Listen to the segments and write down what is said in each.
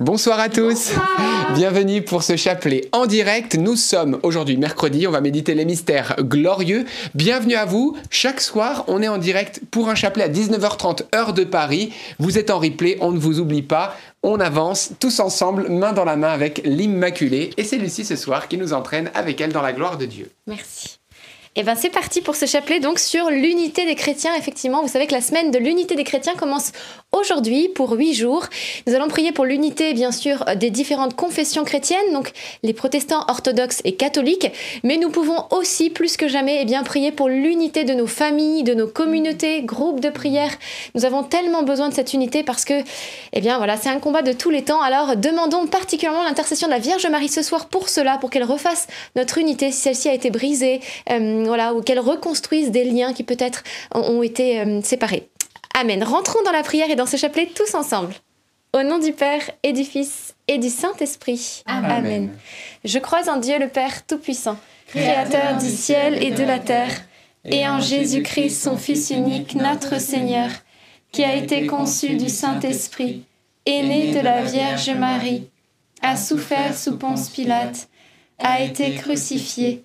Bonsoir à tous. Bienvenue pour ce chapelet en direct. Nous sommes aujourd'hui mercredi, on va méditer les mystères glorieux. Bienvenue à vous. Chaque soir, on est en direct pour un chapelet à 19h30 heure de Paris. Vous êtes en replay, on ne vous oublie pas. On avance tous ensemble, main dans la main avec l'Immaculée. Et c'est Lucie ce soir qui nous entraîne avec elle dans la gloire de Dieu. Merci. Et eh bien c'est parti pour ce chapelet donc sur l'unité des chrétiens. Effectivement, vous savez que la semaine de l'unité des chrétiens commence aujourd'hui pour huit jours. Nous allons prier pour l'unité, bien sûr, des différentes confessions chrétiennes, donc les protestants orthodoxes et catholiques, mais nous pouvons aussi, plus que jamais, eh bien, prier pour l'unité de nos familles, de nos communautés, groupes de prière. Nous avons tellement besoin de cette unité parce que, eh bien, voilà, c'est un combat de tous les temps. Alors, demandons particulièrement l'intercession de la Vierge Marie ce soir pour cela, pour qu'elle refasse notre unité si celle-ci a été brisée. Euh, voilà, ou qu'elle reconstruise des liens qui peut-être ont été euh, séparés. Amen. Rentrons dans la prière et dans ce chapelet tous ensemble. Au nom du Père et du Fils et du Saint-Esprit. Amen. Je crois en Dieu le Père Tout-Puissant, Créateur du ciel et de la terre, et en Jésus-Christ, son Fils unique, notre Seigneur, qui a été conçu du Saint-Esprit, est né de la Vierge Marie, a souffert sous Ponce Pilate, a été crucifié,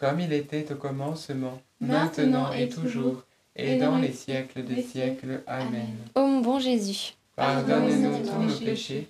comme il était au commencement, maintenant et toujours, et dans les siècles des siècles. Amen. Ô mon bon Jésus, pardonne-nous tous nos péchés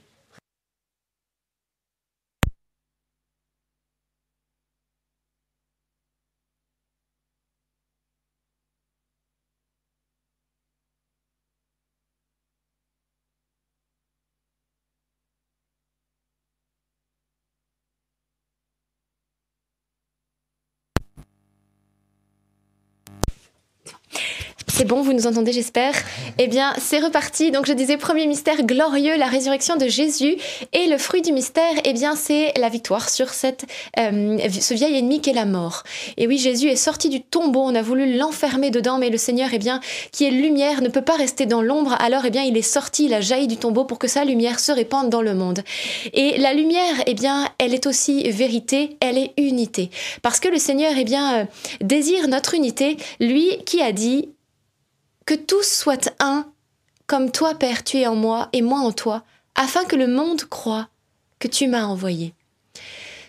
bon, vous nous entendez, j'espère. Eh bien, c'est reparti. Donc, je disais, premier mystère glorieux, la résurrection de Jésus. Et le fruit du mystère, eh bien, c'est la victoire sur cette, euh, ce vieil ennemi qu'est la mort. Et oui, Jésus est sorti du tombeau. On a voulu l'enfermer dedans, mais le Seigneur, eh bien, qui est lumière, ne peut pas rester dans l'ombre. Alors, eh bien, il est sorti, il a jailli du tombeau pour que sa lumière se répande dans le monde. Et la lumière, eh bien, elle est aussi vérité, elle est unité. Parce que le Seigneur, eh bien, euh, désire notre unité. Lui qui a dit, que tous soient un, comme toi, Père, tu es en moi et moi en toi, afin que le monde croie que tu m'as envoyé.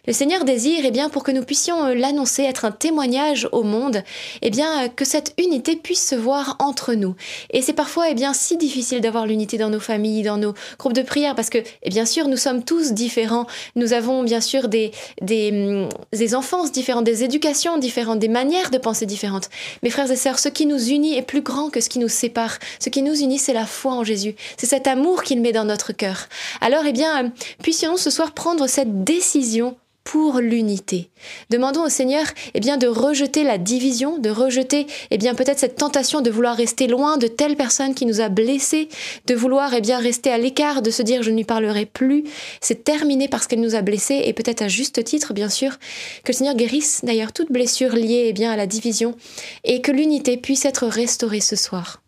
Le Seigneur désire, eh bien, pour que nous puissions euh, l'annoncer, être un témoignage au monde, eh bien, euh, que cette unité puisse se voir entre nous. Et c'est parfois, eh bien, si difficile d'avoir l'unité dans nos familles, dans nos groupes de prière, parce que, eh bien sûr, nous sommes tous différents. Nous avons, bien sûr, des, des, hum, des enfances différentes, des éducations différentes, des manières de penser différentes. Mes frères et sœurs, ce qui nous unit est plus grand que ce qui nous sépare. Ce qui nous unit, c'est la foi en Jésus. C'est cet amour qu'il met dans notre cœur. Alors, eh bien, euh, puissions-nous ce soir prendre cette décision pour l'unité. Demandons au Seigneur eh bien, de rejeter la division, de rejeter eh bien, peut-être cette tentation de vouloir rester loin de telle personne qui nous a blessés, de vouloir eh bien, rester à l'écart, de se dire je ne lui parlerai plus. C'est terminé parce qu'elle nous a blessés et peut-être à juste titre, bien sûr, que le Seigneur guérisse d'ailleurs toute blessure liée eh bien, à la division et que l'unité puisse être restaurée ce soir.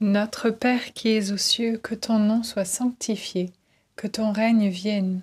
Notre Père qui es aux cieux, que ton nom soit sanctifié, que ton règne vienne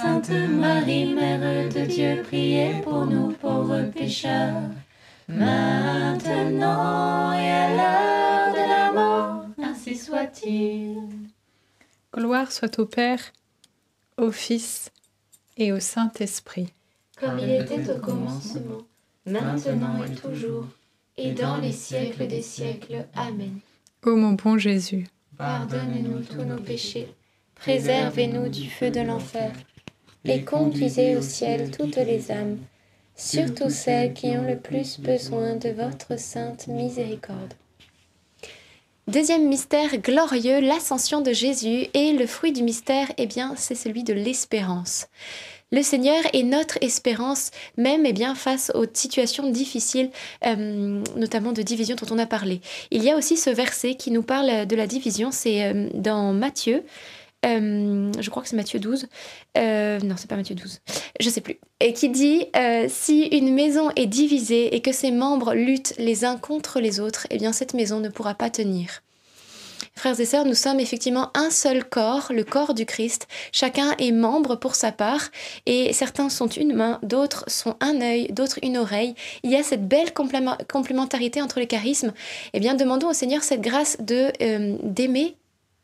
Sainte Marie, Mère de Dieu, priez pour nous pauvres pécheurs, maintenant et à l'heure de la mort. Ainsi soit-il. Gloire soit au Père, au Fils et au Saint-Esprit. Comme il était au commencement, maintenant et toujours, et dans les siècles des siècles. Amen. Ô mon bon Jésus, pardonne-nous tous nos péchés, préservez-nous du feu de l'enfer et conduisez au ciel toutes les âmes, surtout celles qui ont le plus besoin de votre sainte miséricorde. Deuxième mystère glorieux, l'ascension de Jésus et le fruit du mystère, eh bien, c'est celui de l'espérance. Le Seigneur est notre espérance, même eh bien, face aux situations difficiles, euh, notamment de division dont on a parlé. Il y a aussi ce verset qui nous parle de la division, c'est euh, dans Matthieu, euh, je crois que c'est Matthieu 12. Euh, non, c'est pas Matthieu 12. Je sais plus. Et qui dit euh, Si une maison est divisée et que ses membres luttent les uns contre les autres, eh bien cette maison ne pourra pas tenir. Frères et sœurs, nous sommes effectivement un seul corps, le corps du Christ. Chacun est membre pour sa part et certains sont une main, d'autres sont un œil, d'autres une oreille. Il y a cette belle complémentarité entre les charismes. Eh bien, demandons au Seigneur cette grâce de euh, d'aimer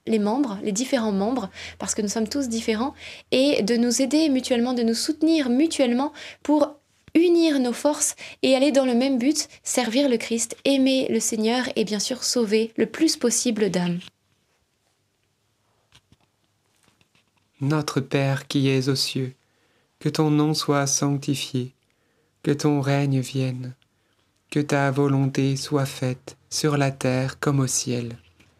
les membres, les différents membres, parce que nous sommes tous différents, et de nous aider mutuellement, de nous soutenir mutuellement pour unir nos forces et aller dans le même but, servir le Christ, aimer le Seigneur et bien sûr sauver le plus possible d'âmes. Notre Père qui es aux cieux, que ton nom soit sanctifié, que ton règne vienne, que ta volonté soit faite sur la terre comme au ciel.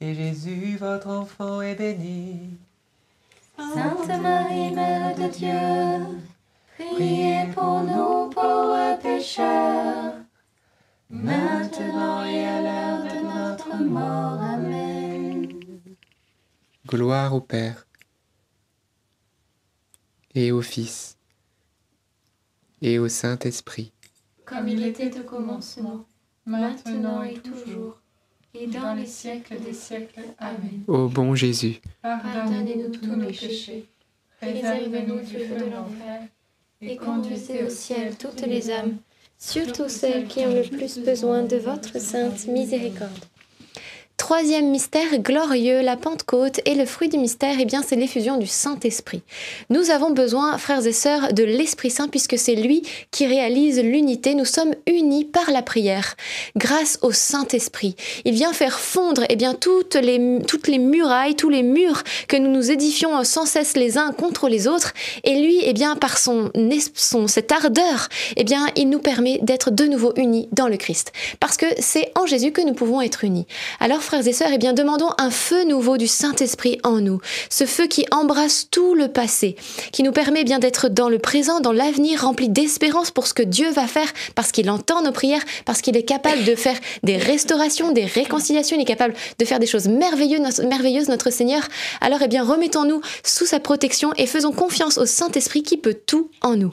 et Jésus, votre enfant, est béni. Sainte Marie, Mère de Dieu, priez pour nous pauvres pécheurs, maintenant et à l'heure de notre mort. Amen. Gloire au Père et au Fils et au Saint-Esprit. Comme il était au commencement, maintenant et toujours et dans les siècles des siècles. Amen. Ô bon Jésus, pardonnez-nous tous nos péchés, préservez-nous du feu de l'enfer, et conduisez au ciel toutes les âmes, surtout celles qui ont le plus besoin de votre sainte miséricorde. Troisième mystère glorieux, la Pentecôte, et le fruit du mystère, eh bien, c'est l'effusion du Saint-Esprit. Nous avons besoin, frères et sœurs, de l'Esprit Saint, puisque c'est lui qui réalise l'unité. Nous sommes unis par la prière, grâce au Saint-Esprit. Il vient faire fondre, eh bien, toutes les, toutes les murailles, tous les murs que nous nous édifions sans cesse les uns contre les autres. Et lui, eh bien, par son, son cette ardeur, eh bien, il nous permet d'être de nouveau unis dans le Christ. Parce que c'est en Jésus que nous pouvons être unis. Alors, frères et sœurs, eh bien, demandons un feu nouveau du Saint-Esprit en nous. Ce feu qui embrasse tout le passé, qui nous permet bien d'être dans le présent, dans l'avenir, rempli d'espérance pour ce que Dieu va faire, parce qu'il entend nos prières, parce qu'il est capable de faire des restaurations, des réconciliations, il est capable de faire des choses merveilleuses, merveilleuses notre Seigneur. Alors, eh bien, remettons-nous sous sa protection et faisons confiance au Saint-Esprit qui peut tout en nous.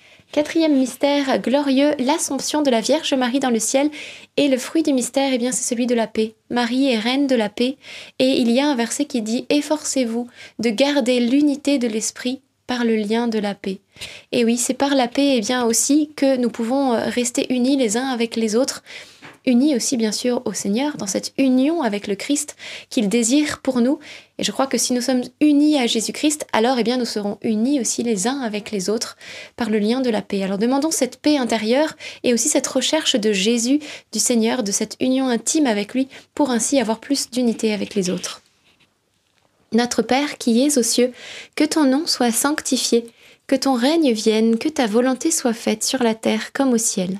Quatrième mystère glorieux, l'Assomption de la Vierge Marie dans le ciel. Et le fruit du mystère, eh bien, c'est celui de la paix. Marie est reine de la paix. Et il y a un verset qui dit Efforcez-vous de garder l'unité de l'esprit par le lien de la paix. Et oui, c'est par la paix, eh bien, aussi que nous pouvons rester unis les uns avec les autres unis aussi bien sûr au Seigneur, dans cette union avec le Christ qu'il désire pour nous. Et je crois que si nous sommes unis à Jésus-Christ, alors eh bien nous serons unis aussi les uns avec les autres par le lien de la paix. Alors demandons cette paix intérieure et aussi cette recherche de Jésus, du Seigneur, de cette union intime avec lui pour ainsi avoir plus d'unité avec les autres. Notre Père qui es aux cieux, que ton nom soit sanctifié, que ton règne vienne, que ta volonté soit faite sur la terre comme au ciel.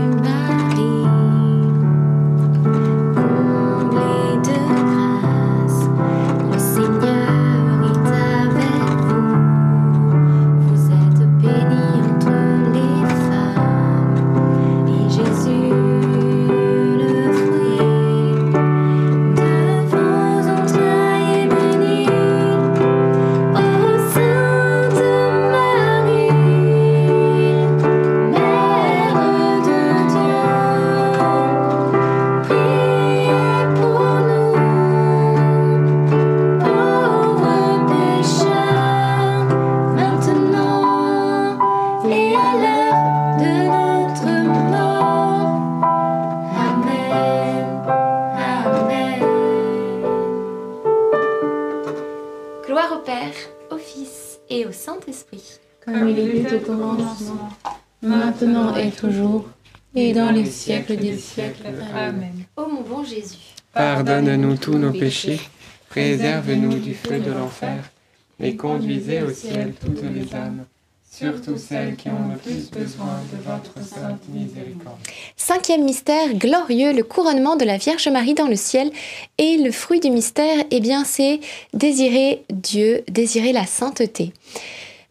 Saint-Esprit. comme il était au commencement, maintenant et toujours, et dans les siècles des siècles. Amen. Ô mon bon Jésus, Pardonne-nous tous nos péchés, préserve-nous du feu de l'enfer, et conduisez au ciel toutes les âmes, surtout celles qui ont le plus besoin de votre sainte miséricorde. Cinquième mystère glorieux, le couronnement de la Vierge Marie dans le ciel. Et le fruit du mystère, eh bien, c'est désirer Dieu, désirer la sainteté.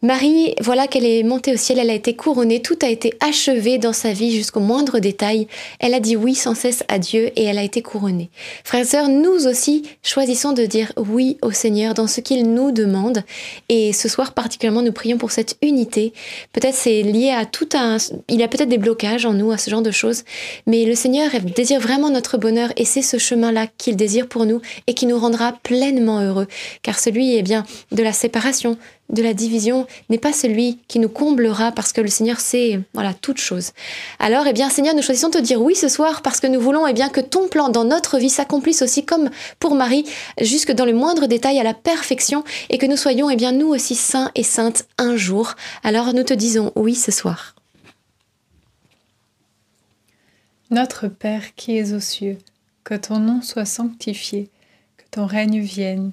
Marie, voilà qu'elle est montée au ciel, elle a été couronnée, tout a été achevé dans sa vie jusqu'au moindre détail. Elle a dit oui sans cesse à Dieu et elle a été couronnée. Frères et sœurs, nous aussi choisissons de dire oui au Seigneur dans ce qu'il nous demande. Et ce soir particulièrement, nous prions pour cette unité. Peut-être c'est lié à tout un... Il y a peut-être des blocages en nous à ce genre de choses, mais le Seigneur désire vraiment notre bonheur et c'est ce chemin-là qu'il désire pour nous et qui nous rendra pleinement heureux. Car celui, eh bien, de la séparation, de la division n'est pas celui qui nous comblera parce que le Seigneur sait voilà toute chose. Alors eh bien Seigneur, nous choisissons de te dire oui ce soir parce que nous voulons eh bien que ton plan dans notre vie s'accomplisse aussi comme pour Marie jusque dans le moindre détail à la perfection et que nous soyons eh bien nous aussi saints et saintes un jour. Alors nous te disons oui ce soir. Notre Père qui es aux cieux, que ton nom soit sanctifié, que ton règne vienne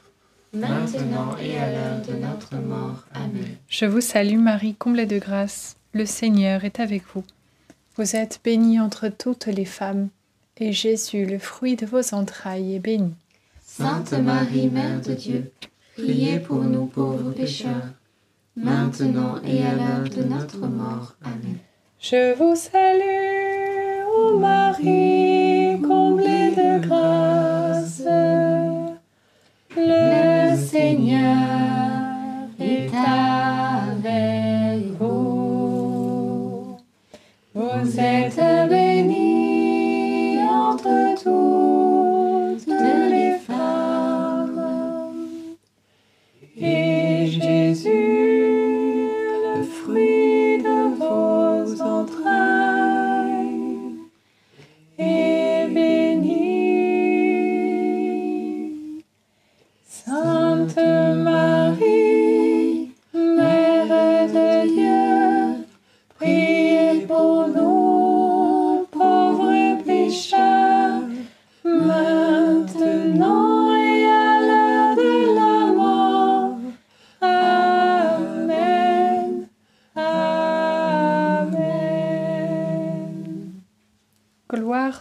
maintenant et à l'heure de notre mort. Amen. Je vous salue Marie, comblée de grâce, le Seigneur est avec vous. Vous êtes bénie entre toutes les femmes, et Jésus, le fruit de vos entrailles, est béni. Sainte Marie, Mère de Dieu, priez pour nous pauvres pécheurs, maintenant et à l'heure de notre mort. Amen. Je vous salue, ô Marie, comblée de grâce. Le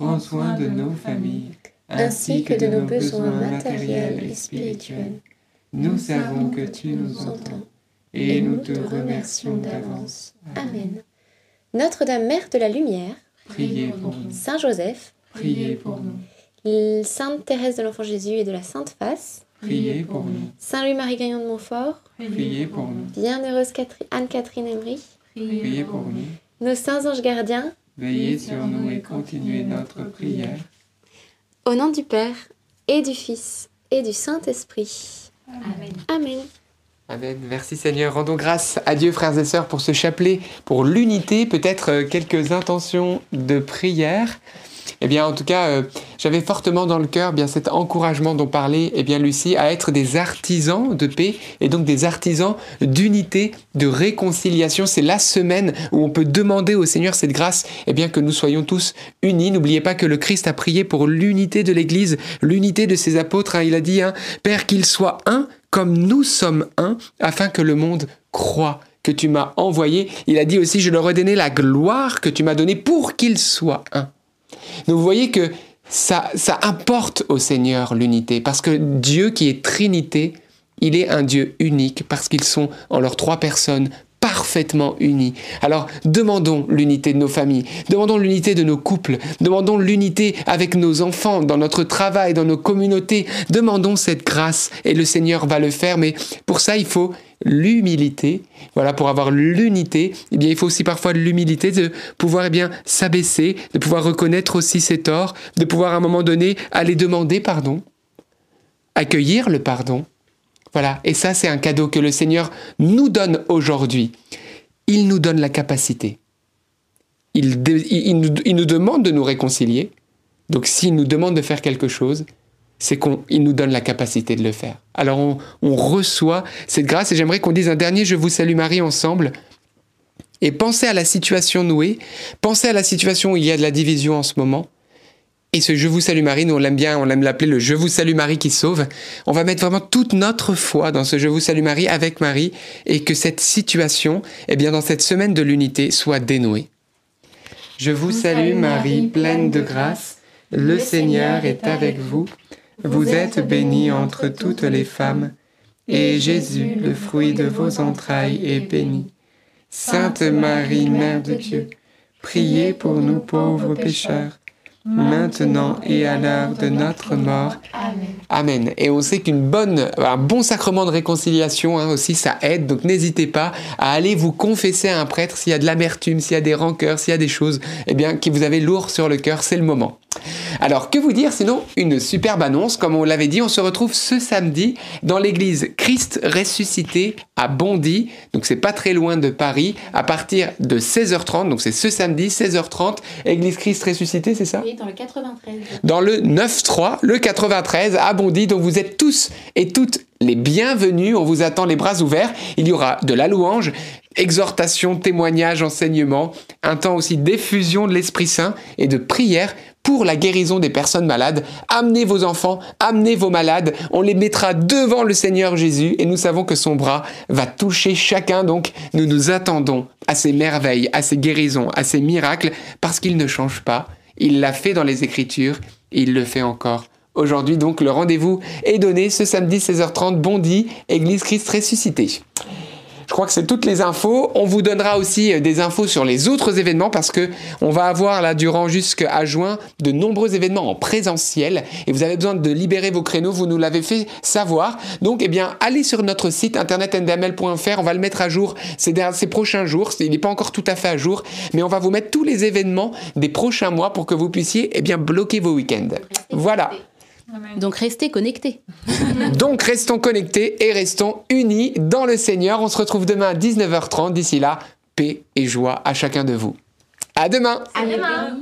Prends soin de nos familles, ainsi que de nos besoins matériels et spirituels. Nous savons que tu nous entends et nous te remercions d'avance. Amen. Notre-Dame Mère de la Lumière, Priez pour nous. Saint Joseph, Priez pour nous. Sainte Thérèse de l'Enfant Jésus et de la Sainte Face, Priez pour nous. Saint Louis-Marie Gagnon de Montfort, Priez pour nous. Bienheureuse Catherine- Anne-Catherine Emery, Priez pour nous. nos saints anges gardiens, Veillez sur nous et continuez notre prière. au nom du Père et du Fils et du Saint-Esprit. Amen. Amen. Amen. Merci Seigneur. Rendons grâce à Dieu, frères et sœurs, pour ce chapelet, pour l'unité, peut-être quelques intentions de prière. Eh bien, en tout cas, euh, j'avais fortement dans le cœur eh bien cet encouragement dont parlait eh bien Lucie à être des artisans de paix et donc des artisans d'unité, de réconciliation. C'est la semaine où on peut demander au Seigneur cette grâce, eh bien que nous soyons tous unis. N'oubliez pas que le Christ a prié pour l'unité de l'Église, l'unité de ses apôtres. hein. Il a dit, hein, Père, qu'ils soient un comme nous sommes un, afin que le monde croit que tu m'as envoyé. Il a dit aussi, je leur ai donné la gloire que tu m'as donnée pour qu'ils soient un. Donc vous voyez que ça, ça importe au Seigneur l'unité, parce que Dieu qui est Trinité, il est un Dieu unique, parce qu'ils sont en leurs trois personnes parfaitement unis. Alors demandons l'unité de nos familles, demandons l'unité de nos couples, demandons l'unité avec nos enfants, dans notre travail, dans nos communautés, demandons cette grâce et le Seigneur va le faire, mais pour ça il faut l'humilité. Voilà, pour avoir l'unité, eh bien, il faut aussi parfois de l'humilité de pouvoir eh bien s'abaisser, de pouvoir reconnaître aussi ses torts, de pouvoir à un moment donné aller demander pardon, accueillir le pardon. Voilà, et ça c'est un cadeau que le Seigneur nous donne aujourd'hui. Il nous donne la capacité. Il, il nous, il nous demande de nous réconcilier. Donc s'il nous demande de faire quelque chose, c'est qu'il nous donne la capacité de le faire. Alors on, on reçoit cette grâce et j'aimerais qu'on dise un dernier Je vous salue Marie ensemble. Et pensez à la situation nouée, pensez à la situation où il y a de la division en ce moment. Et ce Je vous salue Marie, nous on l'aime bien, on aime l'appeler le Je vous salue Marie qui sauve. On va mettre vraiment toute notre foi dans ce Je vous salue Marie avec Marie et que cette situation, eh bien dans cette semaine de l'unité, soit dénouée. Je vous salue Marie, pleine de grâce, le Seigneur est avec vous. Vous êtes bénie entre toutes les femmes, et Jésus, le fruit de vos entrailles, est béni. Sainte Marie, Mère de Dieu, priez pour nous pauvres pécheurs, maintenant et à l'heure de notre mort. Amen. Amen. Et on sait qu'une bonne, un bon sacrement de réconciliation hein, aussi, ça aide. Donc n'hésitez pas à aller vous confesser à un prêtre s'il y a de l'amertume, s'il y a des rancœurs, s'il y a des choses, eh bien, qui vous avez lourd sur le cœur, c'est le moment. Alors, que vous dire sinon? Une superbe annonce, comme on l'avait dit, on se retrouve ce samedi dans l'église Christ ressuscité à Bondy, donc c'est pas très loin de Paris, à partir de 16h30, donc c'est ce samedi, 16h30, église Christ ressuscité, c'est ça? Dans le 93. dans le 9-3, le 93 à Bondy. Donc vous êtes tous et toutes les bienvenus. On vous attend les bras ouverts. Il y aura de la louange, exhortation, témoignage, enseignement, un temps aussi d'effusion de l'Esprit Saint et de prière pour la guérison des personnes malades. Amenez vos enfants, amenez vos malades. On les mettra devant le Seigneur Jésus et nous savons que son bras va toucher chacun. Donc nous nous attendons à ces merveilles, à ces guérisons, à ces miracles parce qu'il ne change pas. Il l'a fait dans les Écritures et il le fait encore aujourd'hui. Donc le rendez-vous est donné ce samedi 16h30, Bondy, Église Christ ressuscité. Je crois que c'est toutes les infos. On vous donnera aussi euh, des infos sur les autres événements parce que on va avoir là durant jusqu'à juin de nombreux événements en présentiel et vous avez besoin de libérer vos créneaux. Vous nous l'avez fait savoir. Donc, eh bien, allez sur notre site internet ndml.fr. On va le mettre à jour ces, ces prochains jours. Il n'est pas encore tout à fait à jour, mais on va vous mettre tous les événements des prochains mois pour que vous puissiez, eh bien, bloquer vos week-ends. Voilà. Donc restez connectés. Donc restons connectés et restons unis dans le Seigneur. On se retrouve demain à 19h30. D'ici là, paix et joie à chacun de vous. À demain. À demain.